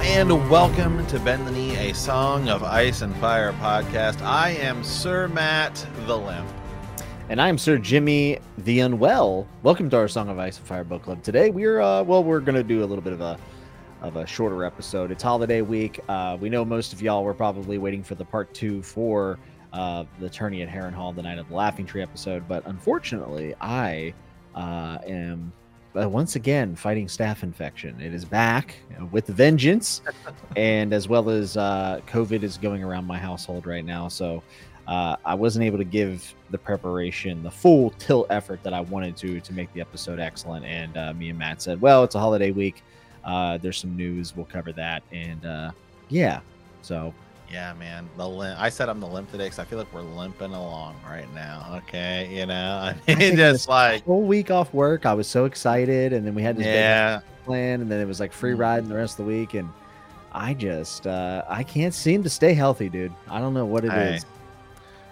And welcome to Bend the Knee, a Song of Ice and Fire podcast. I am Sir Matt the Limp. And I'm Sir Jimmy the Unwell. Welcome to our Song of Ice and Fire Book Club. Today we're uh well, we're gonna do a little bit of a of a shorter episode. It's holiday week. Uh, we know most of y'all were probably waiting for the part two for uh, the tourney at Harrenhal, the Knight of the Laughing Tree episode, but unfortunately, I uh, am uh, once again fighting staph infection. It is back with vengeance, and as well as uh, COVID is going around my household right now. So uh, I wasn't able to give the preparation the full tilt effort that I wanted to to make the episode excellent. And uh, me and Matt said, "Well, it's a holiday week. Uh, there's some news. We'll cover that." And uh, yeah, so Yeah, man. The limp. I said I'm the limp today because I feel like we're limping along right now. Okay, you know, I mean, just like whole week off work, I was so excited, and then we had this big yeah, plan, and then it was like free Mhm. riding the rest of the week, and I just uh, I can't seem to stay healthy, dude. I don't know what it is. I-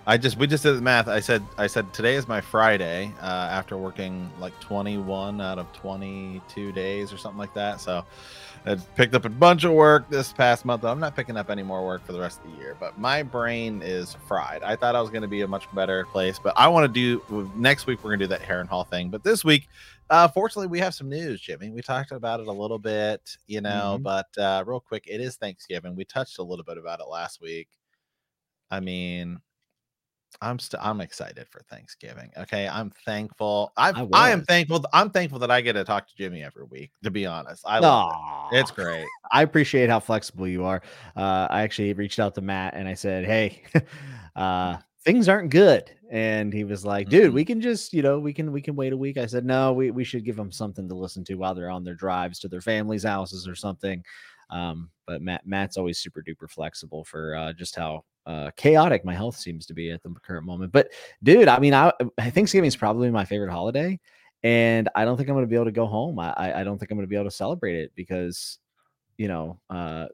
I just we just did the math. I said I said today is my Friday uh, after working like 21 out of 22 days or something like that. So I picked up a bunch of work this past month. I'm not picking up any more work for the rest of the year, but my brain is fried. I thought I was going to be a much better place, but I want to do next week. We're going to do that Harrenhal thing, but this week, uh, fortunately, we have some news, Jimmy. We talked about it a little bit, you know, Mhm. but uh, real quick, it is Thanksgiving. We touched a little bit about it last week. I mean, I'm still I'm excited for Thanksgiving. Okay, I'm thankful. I've, I I am thankful. I'm thankful that I get to talk to Jimmy every week. To be honest, I love it. It's great. I appreciate how flexible you are. Uh, I actually reached out to Matt and I said, "Hey, uh, things aren't good," and he was like, "Dude, Mhm. we can just, you know, we can we can wait a week." I said, "No, we we should give them something to listen to while they're on their drives to their families' houses or something." Um, but Matt Matt's always super duper flexible for uh, just how uh, chaotic my health seems to be at the current moment. But dude, I mean, I Thanksgiving is probably my favorite holiday, and I don't think I'm going to be able to go home. I I don't think I'm going to be able to celebrate it because you know, uh,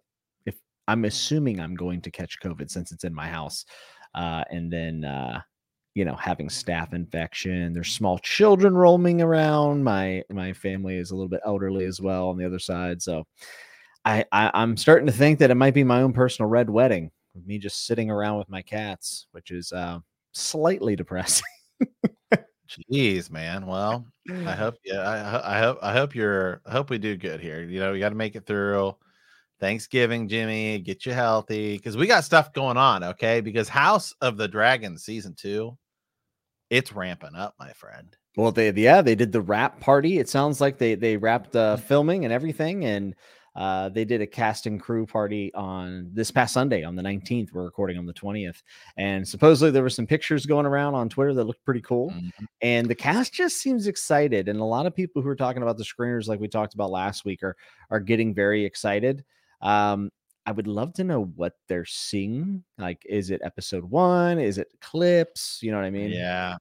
if I'm assuming I'm going to catch COVID since it's in my house, uh, and then uh, you know, having staph infection. There's small children roaming around. My my family is a little bit elderly as well on the other side, so I, I I'm starting to think that it might be my own personal red wedding, me just sitting around with my cats, which is uh, slightly depressing. Jeez, man. Well, I hope. Yeah, I, I hope. I hope you're. I hope we do good here. You know, we got to make it through Thanksgiving, Jimmy. Get you healthy because we got stuff going on. Okay, because House of the Dragon season two, it's ramping up, my friend. Well, they yeah they did the wrap party. It sounds like they they wrapped uh, filming and everything, and uh, they did a cast and crew party on this past Sunday on the nineteenth. We're recording on the twentieth, and supposedly there were some pictures going around on Twitter that looked pretty cool. Mhm. And the cast just seems excited, and a lot of people who are talking about the screeners, like we talked about last week, are are getting very excited. Um, I would love to know what they're seeing. Like, is it episode one? Is it clips? You know what I mean? Yeah.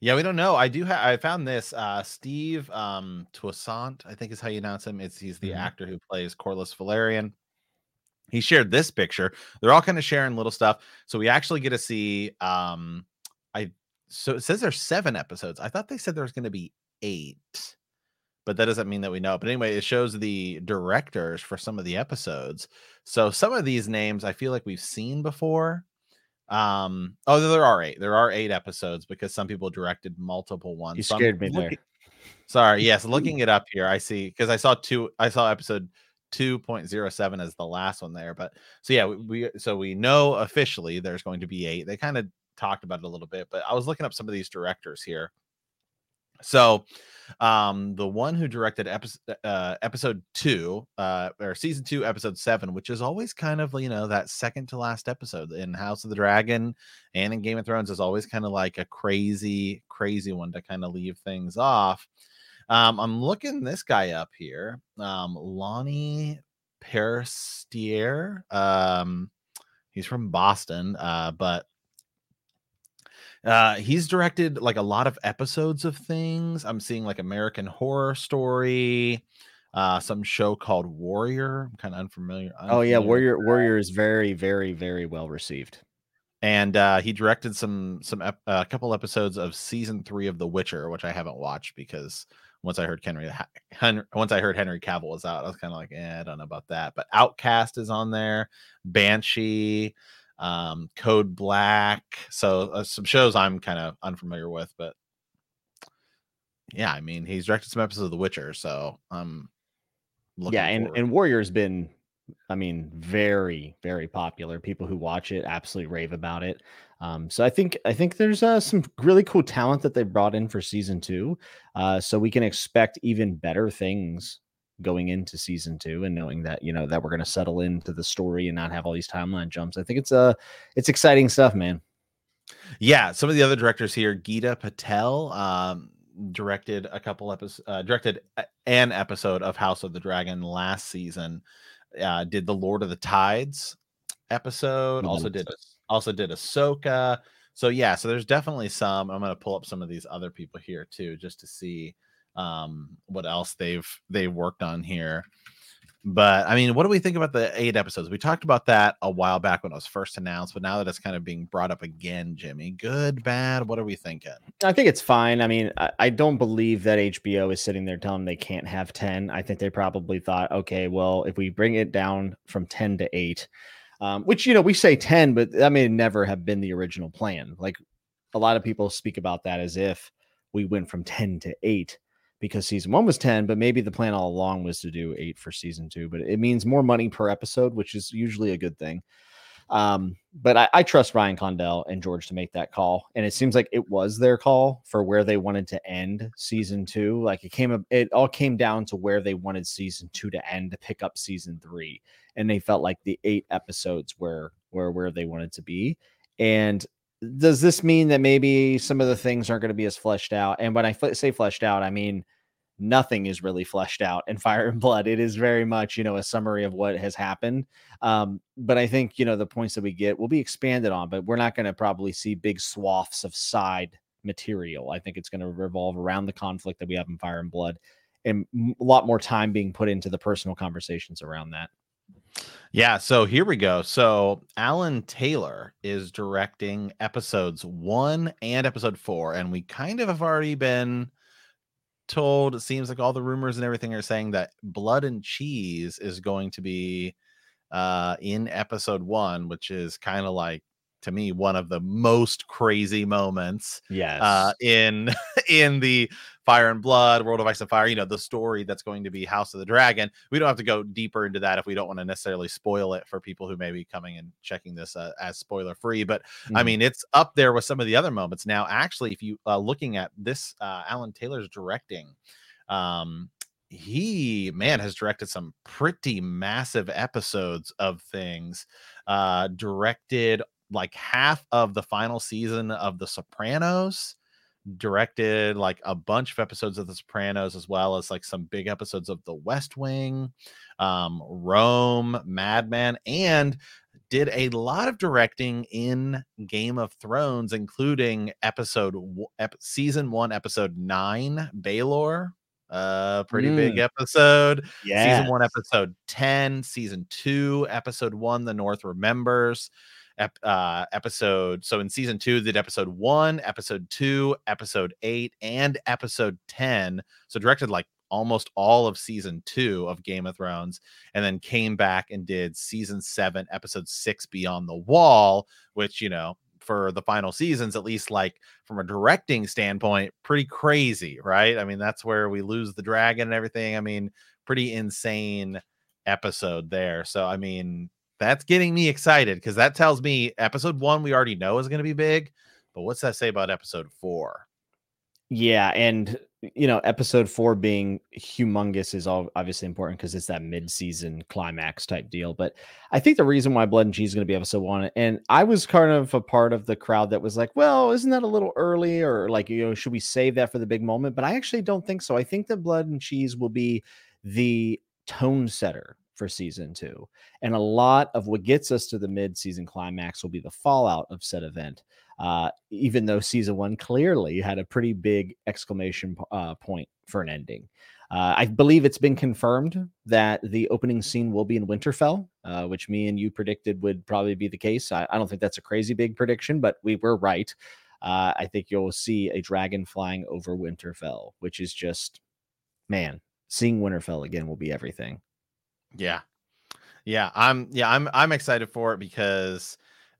Yeah, we don't know. I do have I found this uh Steve um Toussaint, I think is how you announce him. It's he's the Mhm. actor who plays Corlys Velaryon. He shared this picture. They're all kind of sharing little stuff. So we actually get to see um I so it says there's seven episodes. I thought they said there was going to be eight. But that doesn't mean that we know. But anyway, it shows the directors for some of the episodes. So some of these names I feel like we've seen before. Um, oh, there are eight. There are eight episodes because some people directed multiple ones. You So scared me there. Sorry, yes, looking it up here, I see because I saw two. I saw episode two point zero seven as the last one there. But so yeah, we, we so we know officially there's going to be eight. They kind of talked about it a little bit, but I was looking up some of these directors here. So, um, the one who directed episode uh, episode two, uh, or season two, episode seven, which is always kind of you know that second to last episode in House of the Dragon and in Game of Thrones is always kind of like a crazy, crazy one to kind of leave things off. Um, I'm looking this guy up here, um, Loni Peristere. Um, he's from Boston, uh, but uh, he's directed like a lot of episodes of things. I'm seeing like American Horror Story, uh, some show called Warrior. I'm kind of unfamiliar. Oh yeah, unfamiliar Warrior. Warrior is very very very well received. and uh, he directed some some ep- a couple episodes of season three of The Witcher, which I haven't watched because once I heard Henry, Henry once I heard Henry Cavill was out, I was kind of like, eh, I don't know about that. But Outcast is on there, Banshee, um, Code Black. So uh, some shows I'm kind of unfamiliar with, but yeah, I mean, he's directed some episodes of The Witcher, so um, yeah, and forward. and Warrior's been, I mean, very very popular. People who watch it absolutely rave about it. Um, so I think I think there's uh, some really cool talent that they brought in for season two. Uh, so we can expect even better things going into season two and knowing that you know that we're going to settle into the story and not have all these timeline jumps i think it's uh it's exciting stuff man. Yeah some of the other directors here Geeta Patel um directed a couple episodes uh, directed an episode of house of the dragon last season. Uh did the lord of the tides episode also did also did ahsoka. So yeah so there's definitely some i'm going to pull up some of these other people here too just to see um, what else they've they've worked on here. But I mean, what do we think about the eight episodes? We talked about that a while back when it was first announced, but now that it's kind of being brought up again, Jimmy, good, bad, what are we thinking? I think it's fine. I mean, I, I don't believe that HBO is sitting there telling them they can't have 10. I think they probably thought, okay, well, if we bring it down from 10 to eight, um, which, you know, we say 10, but that may never have been the original plan. Like a lot of people speak about that as if we went from 10 to eight because season one was 10, but maybe the plan all along was to do eight for season two. But it means more money per episode, which is usually a good thing. Um, but I, I, trust Ryan Condal and George to make that call. And it seems like it was their call for where they wanted to end season two. Like it came, it all came down to where they wanted season two to end to pick up season three. And they felt like the eight episodes were, were where they wanted to be. And does this mean that maybe some of the things aren't going to be as fleshed out? And when I f- say fleshed out, I mean nothing is really fleshed out in Fire and Blood. It is very much, you know, a summary of what has happened. Um, but I think, you know, the points that we get will be expanded on, but we're not going to probably see big swaths of side material. I think it's going to revolve around the conflict that we have in Fire and Blood and a lot more time being put into the personal conversations around that. Yeah, so here we go. So Alan Taylor is directing episodes one and episode four, and we kind of have already been told. It seems like all the rumors and everything are saying that Blood and Cheese is going to be uh in episode one, which is kind of like to me one of the most crazy moments uh, yes uh in in the fire and blood world of ice and fire you know the story that's going to be house of the dragon we don't have to go deeper into that if we don't want to necessarily spoil it for people who may be coming and checking this uh, as spoiler free but mm-hmm. i mean it's up there with some of the other moments now actually if you uh looking at this uh alan taylor's directing um he man has directed some pretty massive episodes of things uh directed like half of the final season of The Sopranos, directed like a bunch of episodes of The Sopranos, as well as like some big episodes of The West Wing, um, Rome, Mad Men, and did a lot of directing in Game of Thrones, including episode ep- season one, episode nine, Baelor. Uh, pretty mm. big episode. Yeah. Season one, episode 10, season two, episode one, The North Remembers ep- uh, episode. So in season two, did episode one, episode two, episode eight, and episode 10. So directed like almost all of season two of Game of Thrones, and then came back and did season seven, episode six, Beyond the Wall, which, you know, for the final seasons, at least like from a directing standpoint, pretty crazy, right? I mean, that's where we lose the dragon and everything. I mean, pretty insane episode there. So, I mean, that's getting me excited because that tells me episode one we already know is going to be big. But what's that say about episode four? Yeah, and you know, episode four being humongous is all obviously important because it's that mid-season climax type deal. But I think the reason why Blood and Cheese is going to be episode one, and I was kind of a part of the crowd that was like, "Well, isn't that a little early?" Or like, you know, should we save that for the big moment? But I actually don't think so. I think that Blood and Cheese will be the tone setter for season two. And a lot of what gets us to the mid season climax will be the fallout of said event. Uh, even though season one clearly had a pretty big exclamation uh, point for an ending. Uh, I believe it's been confirmed that the opening scene will be in Winterfell, uh, which me and you predicted would probably be the case. I, I, don't think that's a crazy big prediction, but we were right. Uh, I think you'll see a dragon flying over Winterfell, which is just man, seeing Winterfell again will be everything. Yeah. Yeah, I'm yeah, I'm I'm excited for it because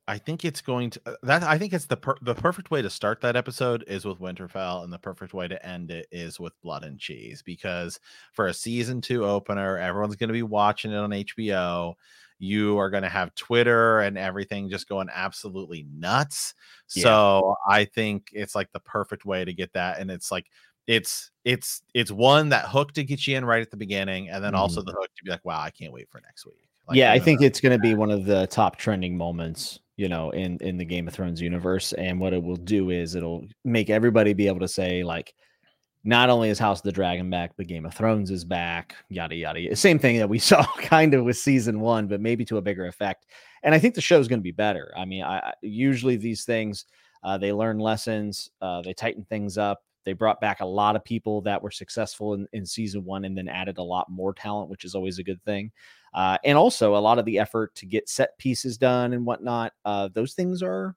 I think it's going to uh, that I think it's the per, the perfect way to start that episode is with Winterfell and the perfect way to end it is with Blood and Cheese because for a season 2 opener everyone's going to be watching it on HBO you are going to have Twitter and everything just going absolutely nuts. Yeah. So I think it's like the perfect way to get that and it's like it's it's it's one that hook to get you in right at the beginning and then mm. also the hook to be like wow, I can't wait for next week. Like, yeah, I think it's going to be one of the top trending moments, you know, in in the Game of Thrones universe. And what it will do is it'll make everybody be able to say like, not only is House of the Dragon back, but Game of Thrones is back. Yada yada. Same thing that we saw kind of with season one, but maybe to a bigger effect. And I think the show is going to be better. I mean, I usually these things uh, they learn lessons, uh, they tighten things up. They brought back a lot of people that were successful in, in season one and then added a lot more talent, which is always a good thing. Uh, and also a lot of the effort to get set pieces done and whatnot. Uh, those things are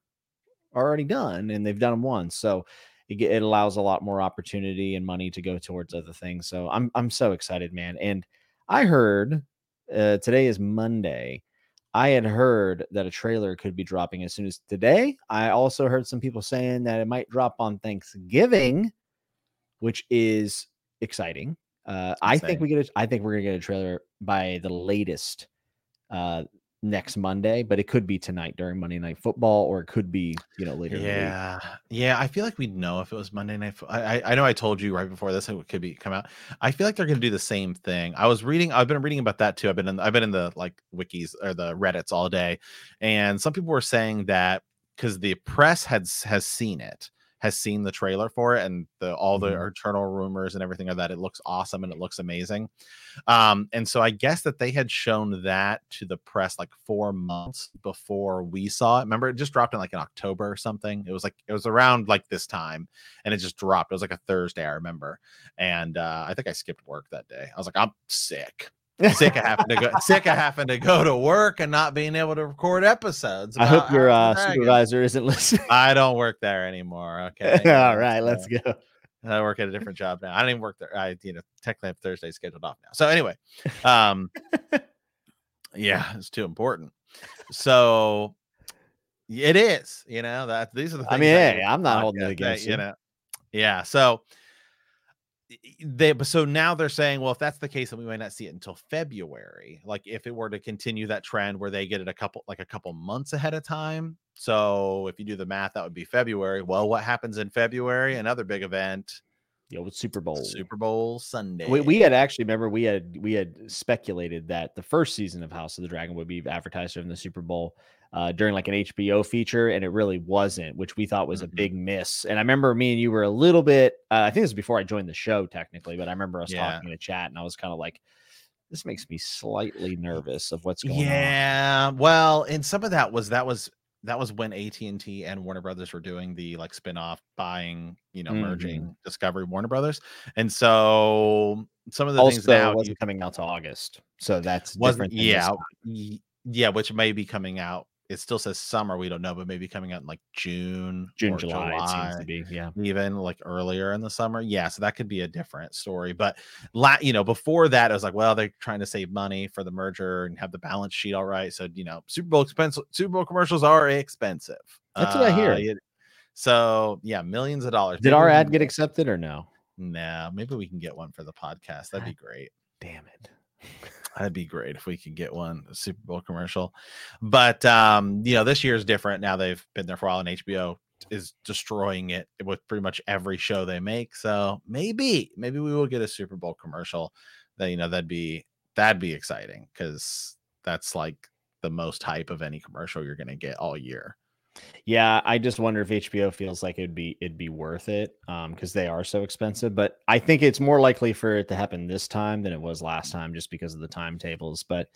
already done and they've done them once. So it, it allows a lot more opportunity and money to go towards other things. So I'm, I'm so excited, man. And I heard uh, today is Monday. I had heard that a trailer could be dropping as soon as today. I also heard some people saying that it might drop on Thanksgiving, which is exciting. Uh, I think we get. A, I think we're gonna get a trailer by the latest uh, next Monday, but it could be tonight during Monday Night Football, or it could be you know later. Yeah, yeah. I feel like we'd know if it was Monday Night. Fo- I I know I told you right before this it could be come out. I feel like they're going to do the same thing. I was reading. I've been reading about that too. I've been in. I've been in the like wikis or the Reddit's all day, and some people were saying that because the press had has seen it has seen the trailer for it and the all the mm-hmm. internal rumors and everything of that it looks awesome and it looks amazing. Um and so i guess that they had shown that to the press like four months before we saw it. Remember it just dropped in like in october or something? It was like it was around like this time and it just dropped. It was like a thursday i remember. And uh i think i skipped work that day. I was like i'm sick sick of having to go sick of having to go to work and not being able to record episodes. I hope your uh, supervisor isn't listening. I don't work there anymore. Okay. All right, let's go. I work at a different job now. I don't even work there. I you know technically have Thursday scheduled off now. So anyway, um, yeah, it's too important. So it is. You know that these are the. I mean, hey, I'm not holding it against that, you. you know. Yeah. So they but so now they're saying well if that's the case then we might not see it until february. Like if it were to continue that trend where they get it a couple like a couple months ahead of time so if you do the math that would be february. Well what happens in february? Another big event. Yeah, with Super Bowl. Super Bowl Sunday. We, we had actually remember we had we had speculated that the first season of House of the Dragon would be advertised during the Super Bowl uh, during like an HBO feature, and it really wasn't, which we thought was mm-hmm. a big miss. And I remember me and you were a little bit. Uh, I think this was before I joined the show, technically, but I remember us yeah. talking in a chat, and I was kind of like, "This makes me slightly nervous of what's going yeah, on." Yeah, well, and some of that was that was that was when AT&T and Warner Brothers were doing the like spin-off buying, you know, mm-hmm. merging Discovery Warner Brothers. And so some of the also, things now wasn't coming out to August. So that's wasn't yeah. Yeah, which may be coming out it still says summer. We don't know, but maybe coming out in like June, June, July, July, it seems to be. Yeah, even like earlier in the summer. Yeah, so that could be a different story. But la- you know, before that, I was like, well, they're trying to save money for the merger and have the balance sheet all right. So you know, Super Bowl expensive. Super Bowl commercials are expensive. That's uh, what I hear. Uh, so yeah, millions of dollars. Did maybe our ad get accepted or no? No, maybe we can get one for the podcast. That'd be great. Damn it. That'd be great if we could get one Super Bowl commercial. But um, you know, this year is different. Now they've been there for a while, and HBO is destroying it with pretty much every show they make. So maybe, maybe we will get a Super Bowl commercial. That you know, that'd be that'd be exciting because that's like the most hype of any commercial you're gonna get all year. Yeah, I just wonder if HBO feels like it'd be it'd be worth it um because they are so expensive. But I think it's more likely for it to happen this time than it was last time, just because of the timetables. But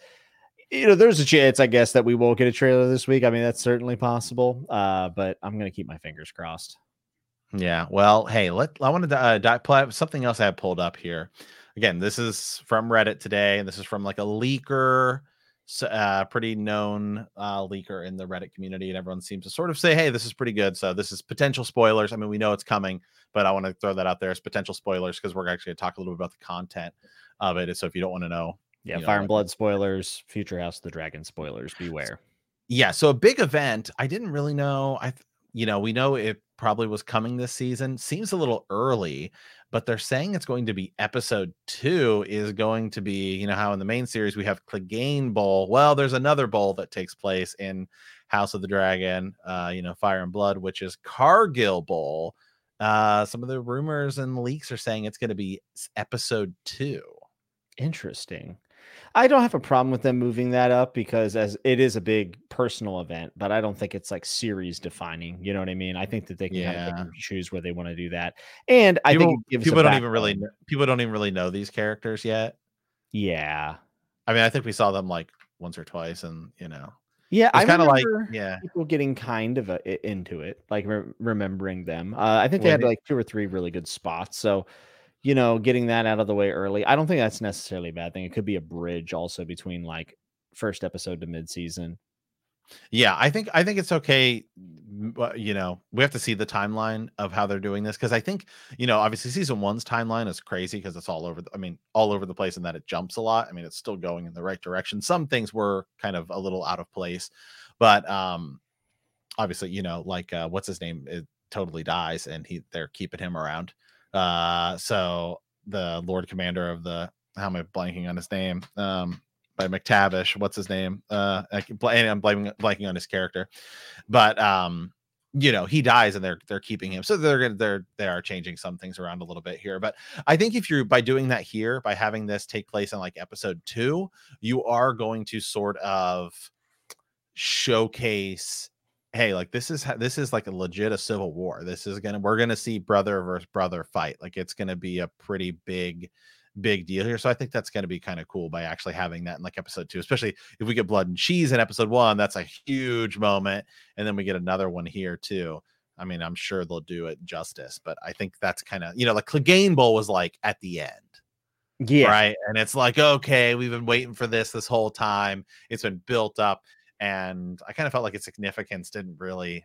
you know, there's a chance, I guess, that we won't get a trailer this week. I mean, that's certainly possible. Uh, but I'm gonna keep my fingers crossed. Yeah. Well, hey, let I wanted to uh, something else I pulled up here. Again, this is from Reddit today, and this is from like a leaker uh, pretty known uh, leaker in the Reddit community, and everyone seems to sort of say, "Hey, this is pretty good." So this is potential spoilers. I mean, we know it's coming, but I want to throw that out there as potential spoilers because we're actually going to talk a little bit about the content of it. So if you don't want to know, Yeah, you Fire know, and Blood spoilers, Future House of the Dragon spoilers. Beware. yeah, so a big event. I didn't really know. I, you know, we know it probably was coming this season. Seems a little early, but they're saying it's going to be episode two. Is going to be, you know, how in the main series we have Clegane Bowl. Well, there's another bowl that takes place in House of the Dragon. Uh, you know, Fire and Blood, which is Cargyll Bowl. Uh, some of the rumors and leaks are saying it's going to be episode two. Interesting. I don't have a problem with them moving that up because as it is a big personal event, but I don't think it's like series defining. You know what I mean? I think that they can kind of choose where they want to do that. And I think it gives people don't even really backbone. people don't even really know these characters yet. Yeah. I mean, I think we saw them like once or twice, and you know, Yeah, I kind of like yeah, people getting kind of a, i- into it, like re- remembering them. Uh, I think they had like two or three really good spots. So, you know, getting that out of the way early, I don't think that's necessarily a bad thing. It could be a bridge also between like first episode to mid season. yeah. I think I think it's okay. but, You know, we have to see the timeline of how they're doing this because I think you know, obviously, season one's timeline is crazy because it's all over. The, I mean, all over the place, and that it jumps a lot. I mean, it's still going in the right direction. Some things were kind of a little out of place, but um, obviously, you know, like uh, what's his name? It totally dies, and he they're keeping him around. Uh, so the Lord Commander of the how am I blanking on his name? Um, by McTavish. What's his name? Uh, I, and I'm blaming blanking on his character, but um, you know, he dies and they're they're keeping him. So they're gonna they're they are changing some things around a little bit here. But I think if you're by doing that here, by having this take place in like episode two, you are going to sort of showcase hey like this is this is like a legit a civil war. This is gonna we're gonna see brother versus brother fight. Like it's gonna be a pretty big big deal here. So i think that's gonna be kind of cool by actually having that in like episode two especially if we get blood and cheese in episode one that's a huge moment. And then we get another one here too. I mean i'm sure they'll do it justice but i think that's kind of you know like Clegane bowl was like at the end Yeah. right? And it's like okay we've been waiting for this this whole time. It's been built up and i kind of felt like its significance didn't really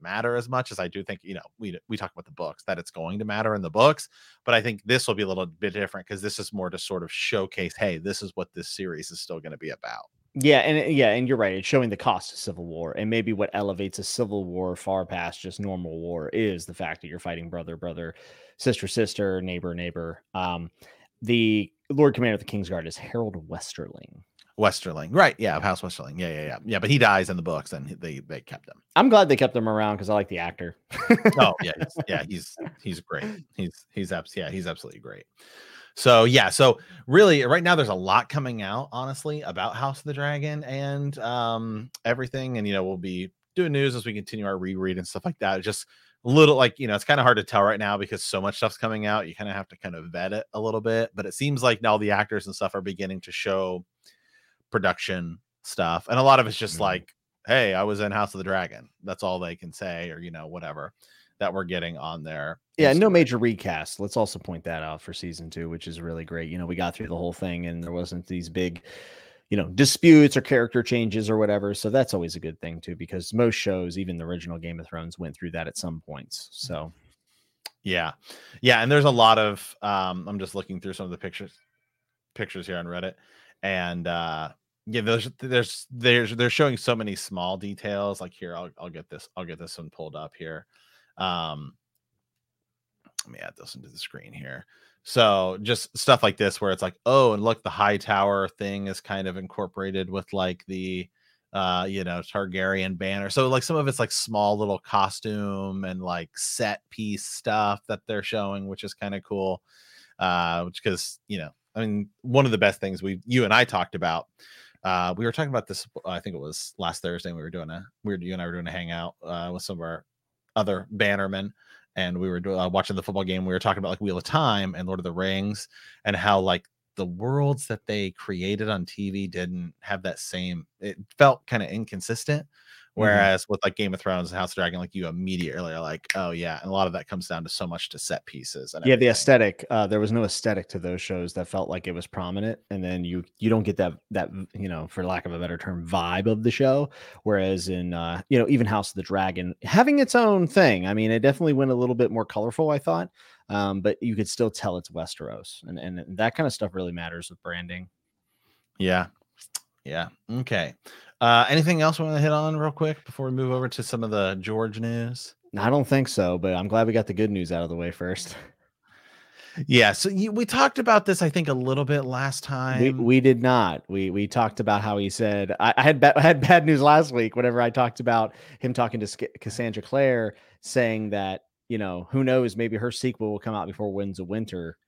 matter as much as i do think you know we we talk about the books that it's going to matter in the books but i think this will be a little bit different because this is more to sort of showcase hey this is what this series is still going to be about Yeah, and yeah, and you're right. It's showing the cost of civil war, and maybe what elevates a civil war far past just normal war is the fact that you're fighting brother, brother, sister, sister, neighbor, neighbor. Um, the Lord Commander of the Kingsguard is Harrold Westerling. Westerling. Right yeah of house westerling. Yeah yeah yeah. Yeah but he dies in the books and they they kept him. I'm glad they kept him around because I like the actor. oh yeah he's, yeah he's he's great. He's he's abs- yeah he's absolutely great. So yeah so really right now there's a lot coming out honestly about house of the dragon and um everything and you know we'll be doing news as we continue our reread and stuff like that. It's just a little like you know it's kind of hard to tell right now because so much stuff's coming out. You kind of have to kind of vet it a little bit but it seems like now the actors and stuff are beginning to show production stuff and a lot of it's just Mhm. like hey i was in house of the dragon that's all they can say or you know whatever that we're getting on there Yeah, no major recast. Let's also point that out for season two, which is really great. You know, we got through the whole thing and there wasn't these big, you know, disputes or character changes or whatever. So that's always a good thing too, because most shows, even the original Game of Thrones, went through that at some points. So Yeah. Yeah. And there's a lot of um I'm just looking through some of the pictures pictures here on Reddit. And uh yeah, there's there's there's they're showing so many small details. Like here, I'll I'll get this, I'll get this one pulled up here. Um let me add this into the screen here. So just stuff like this where it's like, oh, and look, the Hightower thing is kind of incorporated with like the uh, you know, Targaryen banner. So like some of it's like small little costume and like set piece stuff that they're showing, which is kind of cool. Uh, which because you know, I mean, one of the best things we you and I talked about. Uh, we were talking about this. I think it was last Thursday. We were doing a we were you and I were doing a hangout uh, with some of our other bannermen, and we were uh, watching the football game. We were talking about like Wheel of Time and Lord of the Rings, and how like the worlds that they created on TV didn't have that same. It felt kind of inconsistent Whereas with like Game of Thrones and House of Dragon, like you immediately are like, oh yeah, and a lot of that comes down to so much to set pieces. And yeah the aesthetic uh there was no aesthetic to those shows that felt like it was prominent and then you you don't get that that you know for lack of a better term vibe of the show whereas in uh you know even house of the dragon having its own thing i mean it definitely went a little bit more colorful i thought um but you could still tell it's westeros and and that kind of stuff really matters with branding Yeah. Yeah. Okay. Uh anything else we want to hit on real quick before we move over to some of the George news? i don't think so but i'm glad we got the good news out of the way first Yeah. So you, we talked about this, I think, a little bit last time. We, we did not. We we talked about how he said I, I had ba- I had bad news last week. Whenever I talked about him talking to Sk- Cassandra Clare, saying that you know who knows maybe her sequel will come out before Winds of Winter.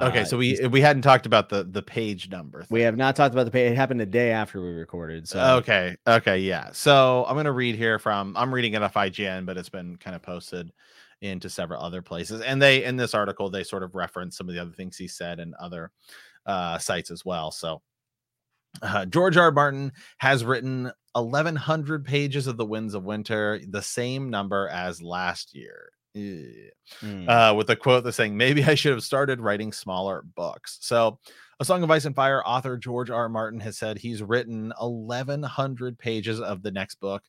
Okay. Uh, So we we hadn't talked about the the page number. we have not talked about the page. It happened a day after we recorded. So Okay. Okay. Yeah. So I'm going to read here from, I'm reading it off IGN, but it's been kind of posted into several other places. And they, in this article, they sort of reference some of the other things he said and other uh, sites as well. So uh, George R. R. Martin has written 1,100 pages of The Winds of Winter, the same number as last year. Ew mm, uh, with a quote that's saying, Maybe I should have started writing smaller books. So, A Song of Ice and Fire author George R. R. Martin has said he's written 1,100 pages of the next book,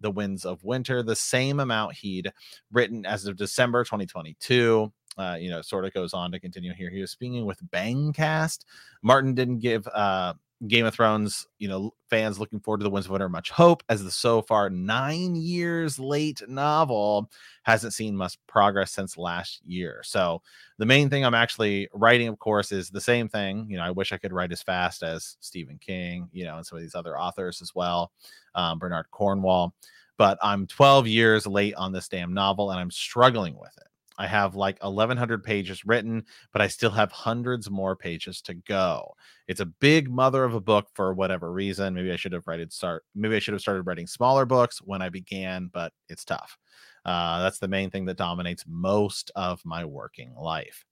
The Winds of Winter, the same amount he'd written as of December 2022. Uh, you know, sort of goes on to continue here. He was speaking with Bangcast. Martin didn't give uh, Game of Thrones, you know, fans looking forward to The Winds of Winter much hope, as the so far nine years late novel hasn't seen much progress since last year. So the main thing I'm actually writing, of course, is the same thing. You know, I wish I could write as fast as Stephen King, you know, and some of these other authors as well, um, Bernard Cornwell. But I'm 12 years late on this damn novel, and I'm struggling with it. I have like 1,100 pages written, but I still have hundreds more pages to go. It's a big mother of a book for whatever reason. Maybe I should have writed start. Maybe I should have started writing smaller books when I began, but it's tough. Uh, that's the main thing that dominates most of my working life.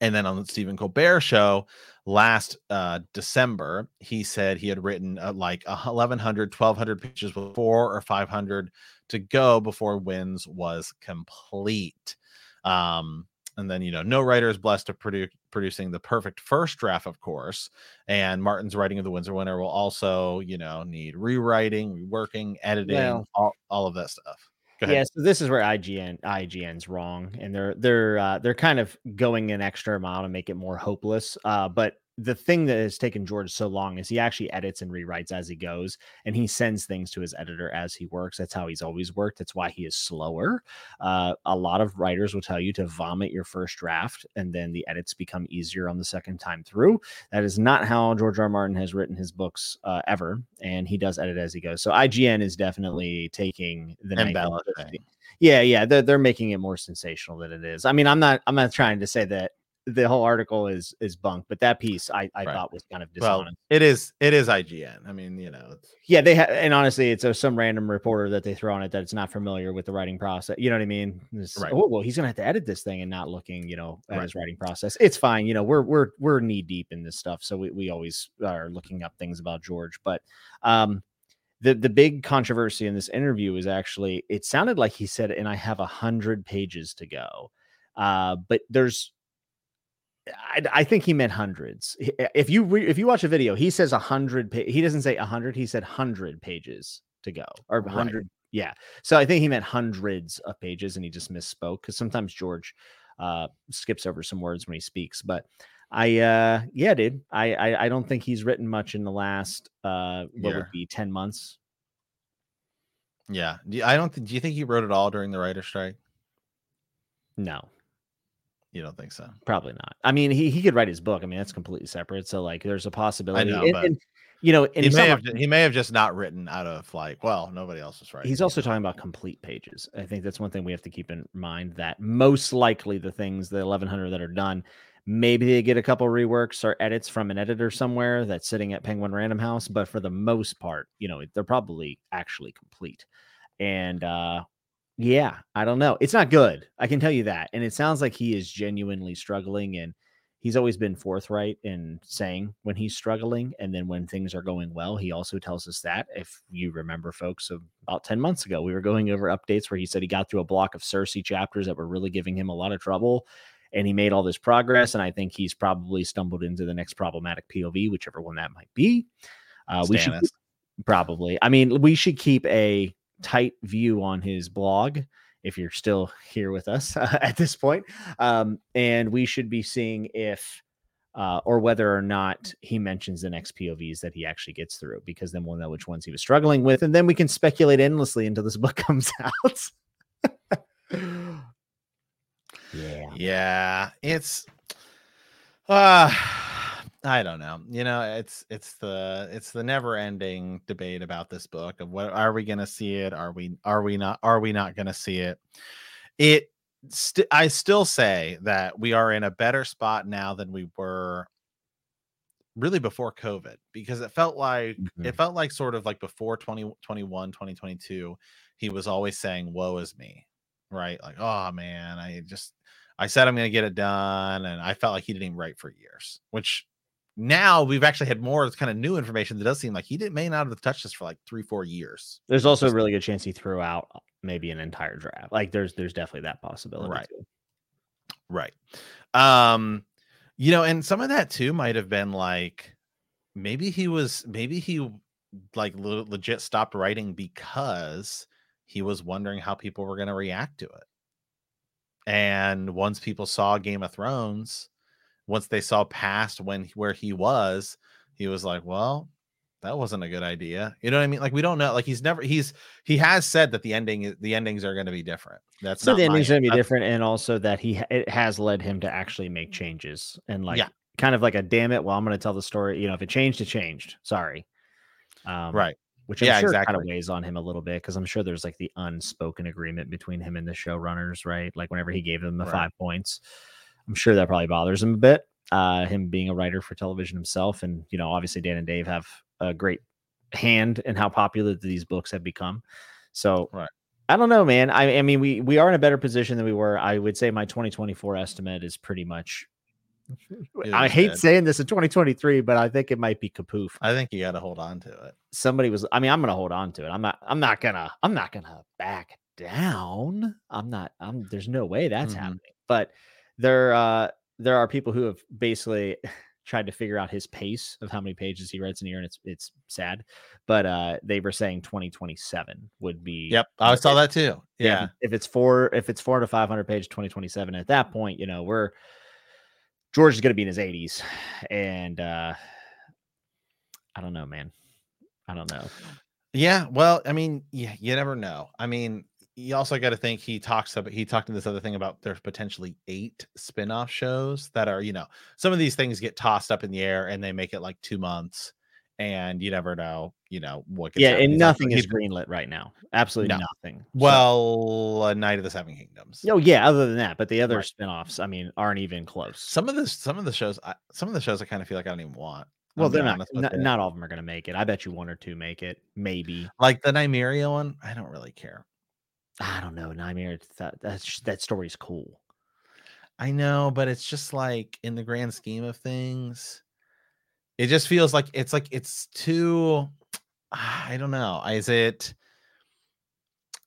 And then on the Stephen Colbert show last uh, December, he said he had written uh, like a 1,100, 1,200 pages four or 500 to go before Wins was complete. Um, and then, you know, no writer is blessed to produ- producing the perfect first draft, of course. And Martin's writing of the Winds of Winter will also, you know, need rewriting, reworking, editing, Well- all, all of that stuff. Yeah, so this is where IGN IGN's wrong, and they're they're uh, they're kind of going an extra mile to make it more hopeless. Uh, but the thing that has taken George so long is he actually edits and rewrites as he goes, and he sends things to his editor as he works. That's how he's always worked. That's why he is slower. Uh, a lot of writers will tell you to vomit your first draft, and then the edits become easier on the second time through. That is not how George R. R. Martin has written his books uh, ever, and he does edit as he goes. So IGN is definitely taking the yeah yeah they're, they're making it more sensational than it is i mean i'm not i'm not trying to say that the whole article is is bunk but that piece i i Right. thought was kind of Well, it is it is IGN. I mean, you know, yeah they have and honestly it's a, some random reporter that they throw on it that it's not familiar with the writing process you know what i mean It's, Right. oh well he's gonna have to edit this thing and not looking you know at Right. his writing process it's fine you know we're we're we're knee deep in this stuff so we, we always are looking up things about george but um the the big controversy in this interview is actually it sounded like he said and i have a hundred pages to go uh but there's I, I think he meant hundreds. If you re, if you watch a video, he says a hundred. Pa- he doesn't say a hundred. He said hundred pages to go or Right. hundred. Yeah. So I think he meant hundreds of pages, and he just misspoke because sometimes George uh, skips over some words when he speaks. But I, uh, yeah, dude, I, I I don't think he's written much in the last uh, what Year. would be ten months. yeah. Do you- I don't. think do you think he wrote it all during the writer strike? No, You don't think so? probably not. I mean, he he could write his book. I mean, that's completely separate. So like, there's a possibility. I know, and, but and, you know, and he may have. He may have just not written out of like, well, nobody else is writing. He's also talking about complete pages. I think that's one thing we have to keep in mind that most likely the things, the 1100 that are done, maybe they get a couple reworks or edits from an editor somewhere that's sitting at Penguin Random House, but for the most part, you know, they're probably actually complete. And uh yeah, I don't know. It's not good. I can tell you that. And it sounds like he is genuinely struggling and he's always been forthright in saying when he's struggling and then when things are going well he also tells us that if you remember folks about 10 months ago we were going over updates where he said he got through a block of cersei chapters that were really giving him a lot of trouble and he made all this progress and i think he's probably stumbled into the next problematic pov whichever one that might be uh, we should probably i mean we should keep a tight view on his blog if you're still here with us uh, at this point. Um, and we should be seeing if uh, or whether or not he mentions the next POVs that he actually gets through, because then we'll know which ones he was struggling with, and then we can speculate endlessly until this book comes out. yeah, yeah, it's uh I don't know. You know, it's it's the it's the never ending debate about this book of what are we going to see it? Are we are we not are we not going to see it? It st- I still say that we are in a better spot now than we were really before COVID because it felt like mm-hmm. it felt like sort of like before 2021, 2022, he was always saying, Woe is me, right? Like, oh man, I just I said I'm gonna get it done, and I felt like he didn't even write for years, which now we've actually had more kind of new information that does seem like he didn't may not have touched this for like three, four years. There's also a really good chance he threw out uh, maybe an entire draft. Like there's there's definitely that possibility. Right. Too. Right. Um, you know, and some of that too might have been like maybe he was maybe he like le- legit stopped writing because he was wondering how people were going to react to it. And once people saw Game of Thrones, once they saw past when where he was, he was like, well, that wasn't a good idea. You know what I mean? Like we don't know. Like he's never he's he has said that the ending the endings are going to be different. That's so the endings are going to be different, and also that he it has led him to actually make changes and like yeah. kind of like a damn it. Well, I'm going to tell the story. You know, if it changed, it changed. Sorry. Um, right. Which I'm yeah, sure exactly. kind of weighs on him a little bit because I'm sure there's like the unspoken agreement between him and the showrunners, right? Like whenever he gave them the right. five points, I'm sure that probably bothers him a bit. Uh, him being a writer for television himself, and you know, obviously Dan and Dave have a great hand in how popular these books have become. So, right. I don't know, man. I, I mean, we we are in a better position than we were. I would say my 2024 estimate is pretty much. I hate dead. saying this in 2023, but I think it might be kapoof. I think you got to hold on to it. Somebody was. I mean, I'm going to hold on to it. I'm not. I'm not gonna. I'm not gonna back down. I'm not. I'm. There's no way that's mm-hmm. happening. But there uh there are people who have basically tried to figure out his pace of how many pages he writes in a year and it's it's sad but uh they were saying 2027 would be yep i saw that too yeah if, if it's four if it's four to 500 page 2027 at that point you know we're george is going to be in his 80s and uh i don't know man. I don't know. Yeah well i mean yeah you never know. I mean you also got to think he talks about he talked in this other thing about there's potentially eight spin-off shows that are you know some of these things get tossed up in the air and they make it like two months and you never know you know what yeah and nothing is greenlit right now absolutely no. nothing well so. knight of the seven kingdoms oh yeah other than that but the other right. spin-offs i mean aren't even close some of the some of the shows I, some of the shows i kind of feel like i don't even want well, they're not, not, not all of them are going to make it. I bet you one or two make it, maybe. Like the Nymeria one, I don't really care. I don't know, Nightmare. That that's that story's cool. I know, but it's just like in the grand scheme of things, it just feels like it's like it's too. I don't know. Is it?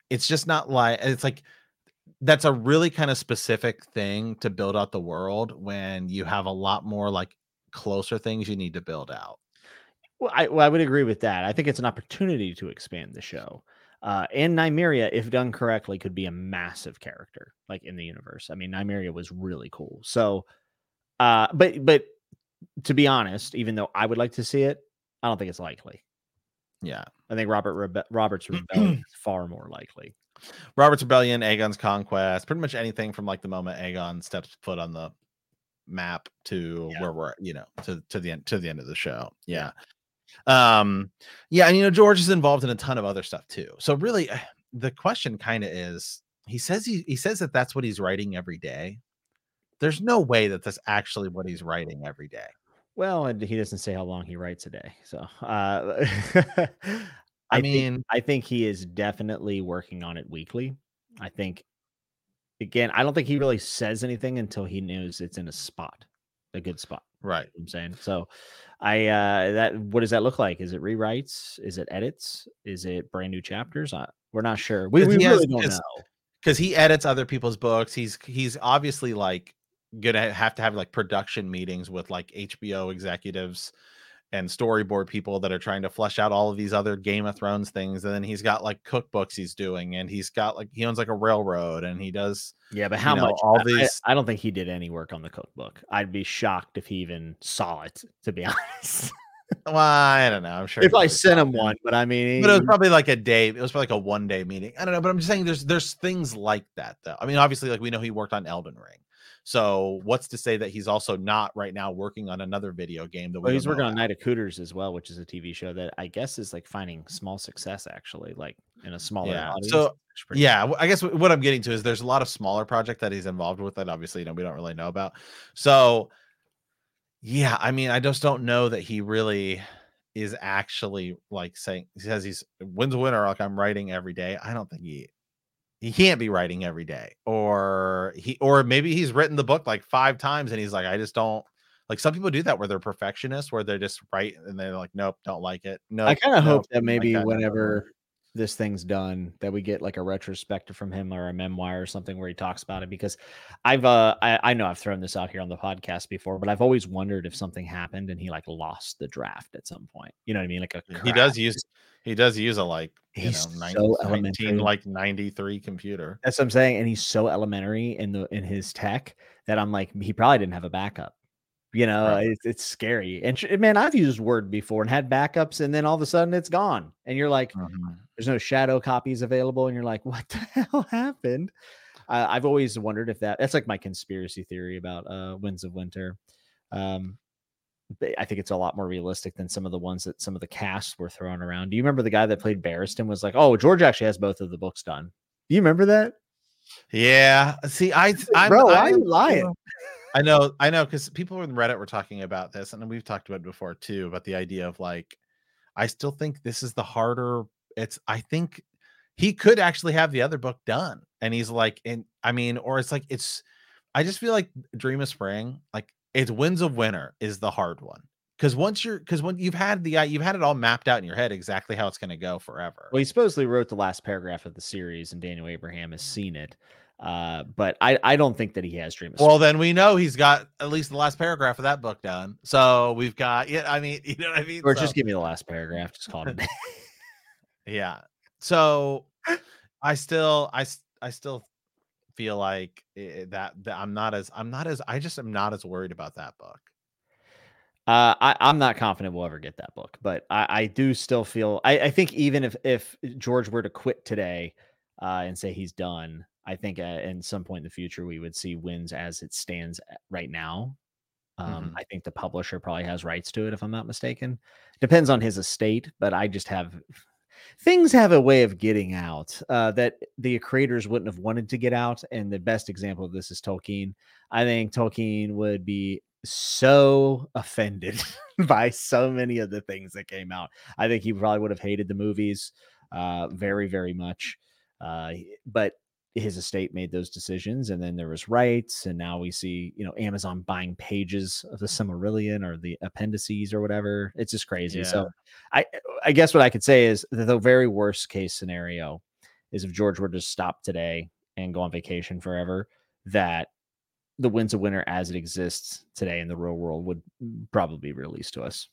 It's just not like it's like that's a really kind of specific thing to build out the world when you have a lot more like closer things you need to build out. Well, I, well, I would agree with that. I think it's an opportunity to expand the show. Uh, and Nymeria, if done correctly, could be a massive character like in the universe. I mean, Nymeria was really cool. So, uh, but but to be honest, even though I would like to see it, I don't think it's likely. Yeah, I think Robert Rebe- Robert's Rebellion is far more likely. Robert's Rebellion, Aegon's Conquest, pretty much anything from like the moment Aegon steps foot on the map to yeah. where we're, you know, to to the end to the end of the show. Yeah. Um, yeah, and you know, George is involved in a ton of other stuff too. So really, eh, the question kind of is, he says he he says that that's what he's writing every day. There's no way that that's actually what he's writing every day. Well, and he doesn't say how long he writes a day. So, uh, I, I mean, think, I think he is definitely working on it weekly. I think, again, I don't think he really says anything until he knows it's in a spot. a good spot. Right. I'm saying so. I uh that what does that look like? Is it rewrites? Is it edits? Is it brand new chapters? I, we're not sure. We, we has, really don't know because he edits other people's books. He's he's obviously like gonna have to have like production meetings with like HBO executives and storyboard people that are trying to flesh out all of these other Game of Thrones things. And then he's got like cookbooks he's doing, and he's got like he owns like a railroad, and he does yeah. But how you know, much? all I- these I, I don't think he did any work on the cookbook. I'd be shocked if he even saw it. To be honest, well, I don't know. I'm sure if I sent him one, but I mean, But it was probably like a day. It was probably like a one day meeting. I don't know, but I'm just saying there's there's things like that though. I mean, obviously, like we know he worked on Elden Ring. So what's to say that he's also not right now working on another video game that we Well, he's working know on? Night of Cooters as well, which is a TV show that I guess is like finding small success actually, like in a smaller Yeah, audience. so, Yeah, wh- I guess what I'm getting to is there's a lot of smaller project that he's involved with that obviously you know we don't really know about. So yeah, I mean, I just don't know that he really is actually like saying he says he's Winds of Winter like I'm writing every day. I don't think he he can't be writing every day or he or maybe he's written the book like five times and he's like I just don't like some people do that where they're perfectionists where they just write and they're like nope don't like it no I kind of hope that didn't like maybe that, no, no, no." whenever this thing's done, that we get like a retrospective from him or a memoir or something where he talks about it. Because I've uh I, I know I've thrown this out here on the podcast before, but I've always wondered if something happened and he like lost the draft at some point. You know what I mean? Like a he does use he does use a like you He's know so 19, elementary. like 93 computer That's what I'm saying. And he's so elementary in the in his tech that I'm like, he probably didn't have a backup. You know, Right. it's, it's scary. And man, I've used Word before and had backups, and then all of a sudden it's gone. And you're like, there's no shadow copies available, and you're like, what the hell happened? Uh, I've always wondered if that that's like my conspiracy theory about uh Winds of Winter. Um, I think it's a lot more realistic than some of the ones that some of the casts were throwing around. Do you remember the guy that played Barristan was like, oh, George actually has both of the books done. Do you remember that? yeah see i i'm Bro, I, you lying? I know i know because people in reddit were talking about this and we've talked about it before too about the idea of like i still think this is the harder it's i think he could actually have the other book done and he's like and i mean or it's like it's i just feel like dream of spring like it's winds of winter is the hard one because once you're because when you've had the you've had it all mapped out in your head exactly how it's going to go forever Well, he supposedly wrote the last paragraph of the series, and Daniel Abraham has seen it. Uh, but I, I don't think that he has Dream well then we know he's got at least the last paragraph of that book done so we've got yeah i mean you know what i mean Or So- just give me the last paragraph. Just call it. Yeah. So I still I I still feel like eh, that that I'm not as I'm not as I just am not as worried about that book. Uh, I, I'm not confident we'll ever get that book, but I, I do still feel. I, I think even if if George were to quit today uh, and say he's done, I think uh, in some point in the future we would see Winds as it stands right now. Um, Mhm. I think the publisher probably has rights to it, if I'm not mistaken. Depends on his estate, but I just have things have a way of getting out uh, that the creators wouldn't have wanted to get out. And the best example of this is Tolkien. I think Tolkien would be so offended by so many of the things that came out. I think he probably would have hated the movies uh, very, very much. Uh, but his estate made those decisions, and then there was rights, and now we see you know Amazon buying pages of the Silmarillion or the appendices or whatever. It's just crazy. So I I guess what I could say is that the very worst case scenario is if George were to stop today and go on vacation forever, that the Winds of Winter as it exists today in the real world would probably be released to us.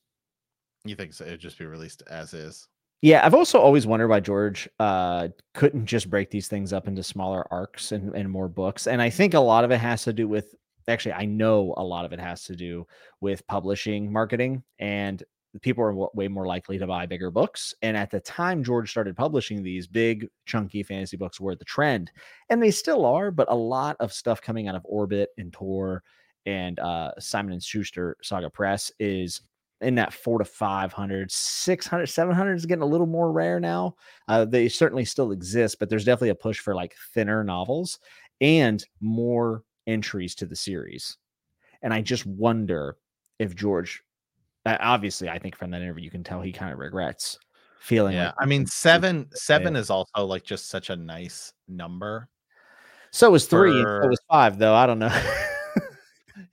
You think so? It'd just be released as is. Yeah, I've also always wondered why George uh, couldn't just break these things up into smaller arcs and, and more books. And I think a lot of it has to do with actually, I know a lot of it has to do with publishing marketing and people are way more likely to buy bigger books. And at the time George started publishing these big, chunky fantasy books were the trend, and they still are. But a lot of stuff coming out of Orbit and Tor and uh, Simon and Schuster Saga Press is in that four to 500, 600, 700 is getting a little more rare now. Uh, they certainly still exist, but there's definitely a push for like thinner novels and more entries to the series. And I just wonder if George, uh, obviously, I think from that interview, you can tell he kind of regrets feeling Yeah. like I mean, seven seven is also like just such a nice number. So was three, and so was five, though. I don't know.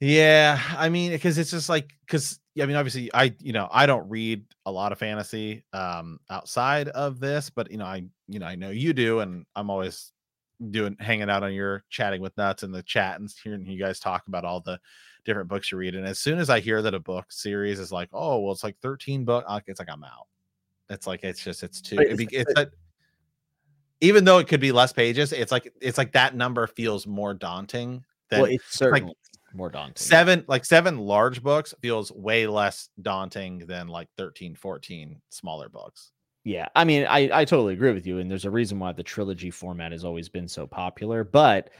Yeah, I mean, because it's just like because I mean, obviously, I you know I don't read a lot of fantasy um outside of this, but you know I you know I know you do, and I'm always doing hanging out on your chatting with nuts in the chat and hearing you guys talk about all the different books you read. And as soon as I hear that a book series is like, oh well, it's like 13 books, it's like I'm out. It's like it's just it's too. It's, even though it could be less pages, it's like it's like that number feels more daunting. Than, well, it's certainly like, more daunting. Seven like seven large books feels way less daunting than like 13, 14 smaller books. Yeah, I mean, I I totally agree with you, and there's a reason why the trilogy format has always been so popular. But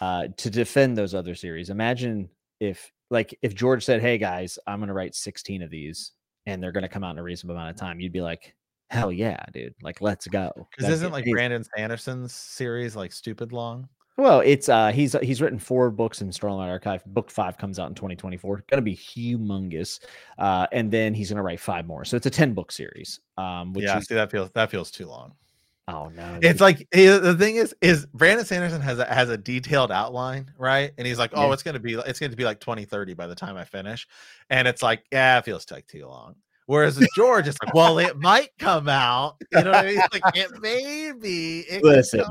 uh, to defend those other series, imagine if like if George said, "Hey guys, I'm going to write 16 of these, and they're going to come out in a reasonable amount of time," you'd be like, "Hell yeah, dude! Like, let's go." Because isn't like Brandon Sanderson's series like stupid long? Well, it's uh he's he's written four books in Stormlight Archive. Book five comes out in 2024. Gonna be humongous. Uh, and then he's gonna write five more. So it's a 10 book series. Um, which yeah, is, see that feels that feels too long. Oh no! It's like the thing is, is Brandon Sanderson has a, has a detailed outline, right? And he's like, "Oh, yeah. it's gonna be it's gonna be like 2030 by the time I finish," and it's like, "Yeah, it feels like too long." Whereas George, it's like, well, it might come out. You know what I mean? Like it maybe. It Listen,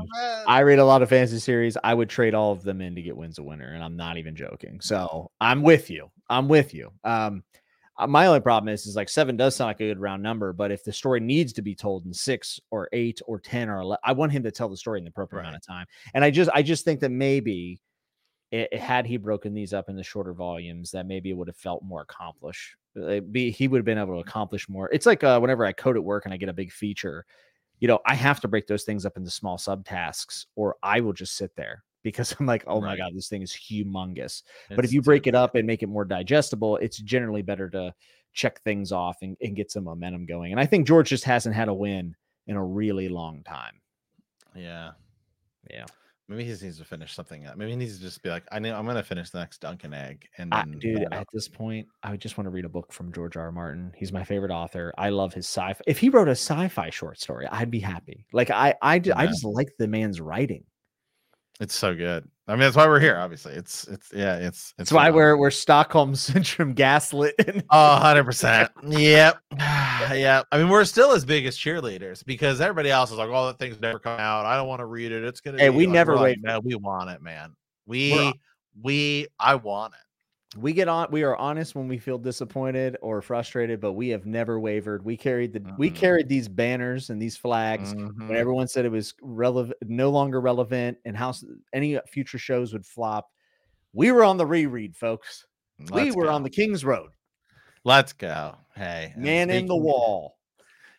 I read a lot of fantasy series. I would trade all of them in to get Winds of Winter, and I'm not even joking. So I'm with you. I'm with you. Um, my only problem is, is like seven does sound like a good round number, but if the story needs to be told in six or eight or ten or 11, I want him to tell the story in the appropriate right. amount of time. And I just, I just think that maybe it, it, had he broken these up in the shorter volumes, that maybe it would have felt more accomplished be he would have been able to accomplish more. It's like uh, whenever I code at work and I get a big feature, you know, I have to break those things up into small subtasks, or I will just sit there because I'm like, oh right. my god, this thing is humongous. But if you break it up and make it more digestible, it's generally better to check things off and, and get some momentum going. And I think George just hasn't had a win in a really long time. Yeah. Yeah. Maybe he needs to finish something up. Maybe he needs to just be like, I know I'm gonna finish the next Dunk and Egg. And I, dude, at this point, I would just want to read a book from George R. R. Martin. He's my favorite author. I love his sci-fi. If he wrote a sci-fi short story, I'd be happy. Like I, I, yeah. I just like the man's writing. It's so good. I mean, that's why we're here. Obviously, it's it's yeah, it's it's why we're we're Stockholm syndrome gaslit. oh, 100 percent. Yep, yeah. I mean, we're still as big as cheerleaders because everybody else is like, "Oh, that thing's never come out. I don't want to read it. It's gonna." Hey, we like, never wait. Like, no, we want it, man. We we I want it we get on we are honest when we feel disappointed or frustrated but we have never wavered we carried the mm-hmm. we carried these banners and these flags mm-hmm. when everyone said it was relevant no longer relevant and how any future shows would flop we were on the reread folks Let's we were go. on the king's road Let's go. Hey, man in the wall.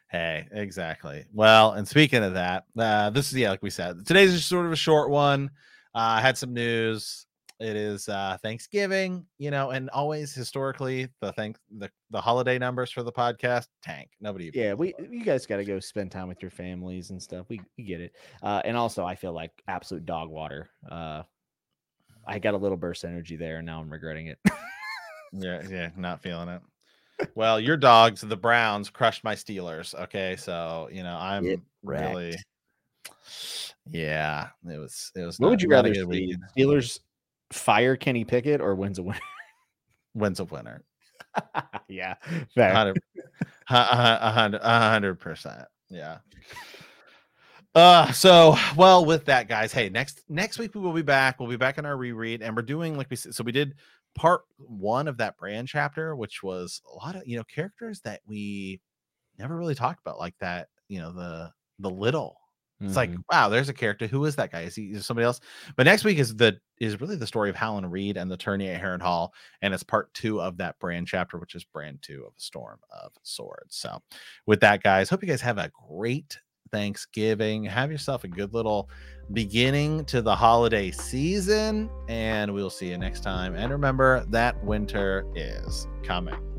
Hey, exactly. Well, and speaking of that, uh, this is yeah, like we said, today's just sort of a short one. Uh, I had some news. It is uh, Thanksgiving, you know, and always historically the thank the, the holiday numbers for the podcast tank. Nobody. Yeah, we you guys got to go spend time with your families and stuff. We, we get it. Uh, and also, I feel like absolute dog water. Uh, I got a little burst energy there, and now I'm regretting it. yeah, yeah, not feeling it. Well, your dogs, the Browns, crushed my Steelers. Okay, so you know I'm really. Yeah, it was. It was. What not, would you rather see? Steelers fire Kenny Pickett or Winds of Winter? Winds of Winter. yeah, fair. A hundred percent. Yeah. Uh, so well with that, guys. Hey, next next week we will be back. We'll be back in our reread, and we're doing like we said. So we did part one of that Bran chapter, which was a lot of you know characters that we never really talked about, like that. You know the the little it's mm-hmm. like, wow, there's a character. Who is that guy? Is he is somebody else? But next week is the is really the story of Howland Reed and the tourney at Harrenhal, and it's part two of that Bran chapter, which is Bran two of a storm of swords. So, with that, guys, hope you guys have a great Thanksgiving. Have yourself a good little beginning to the holiday season, and we'll see you next time. And remember that winter is coming.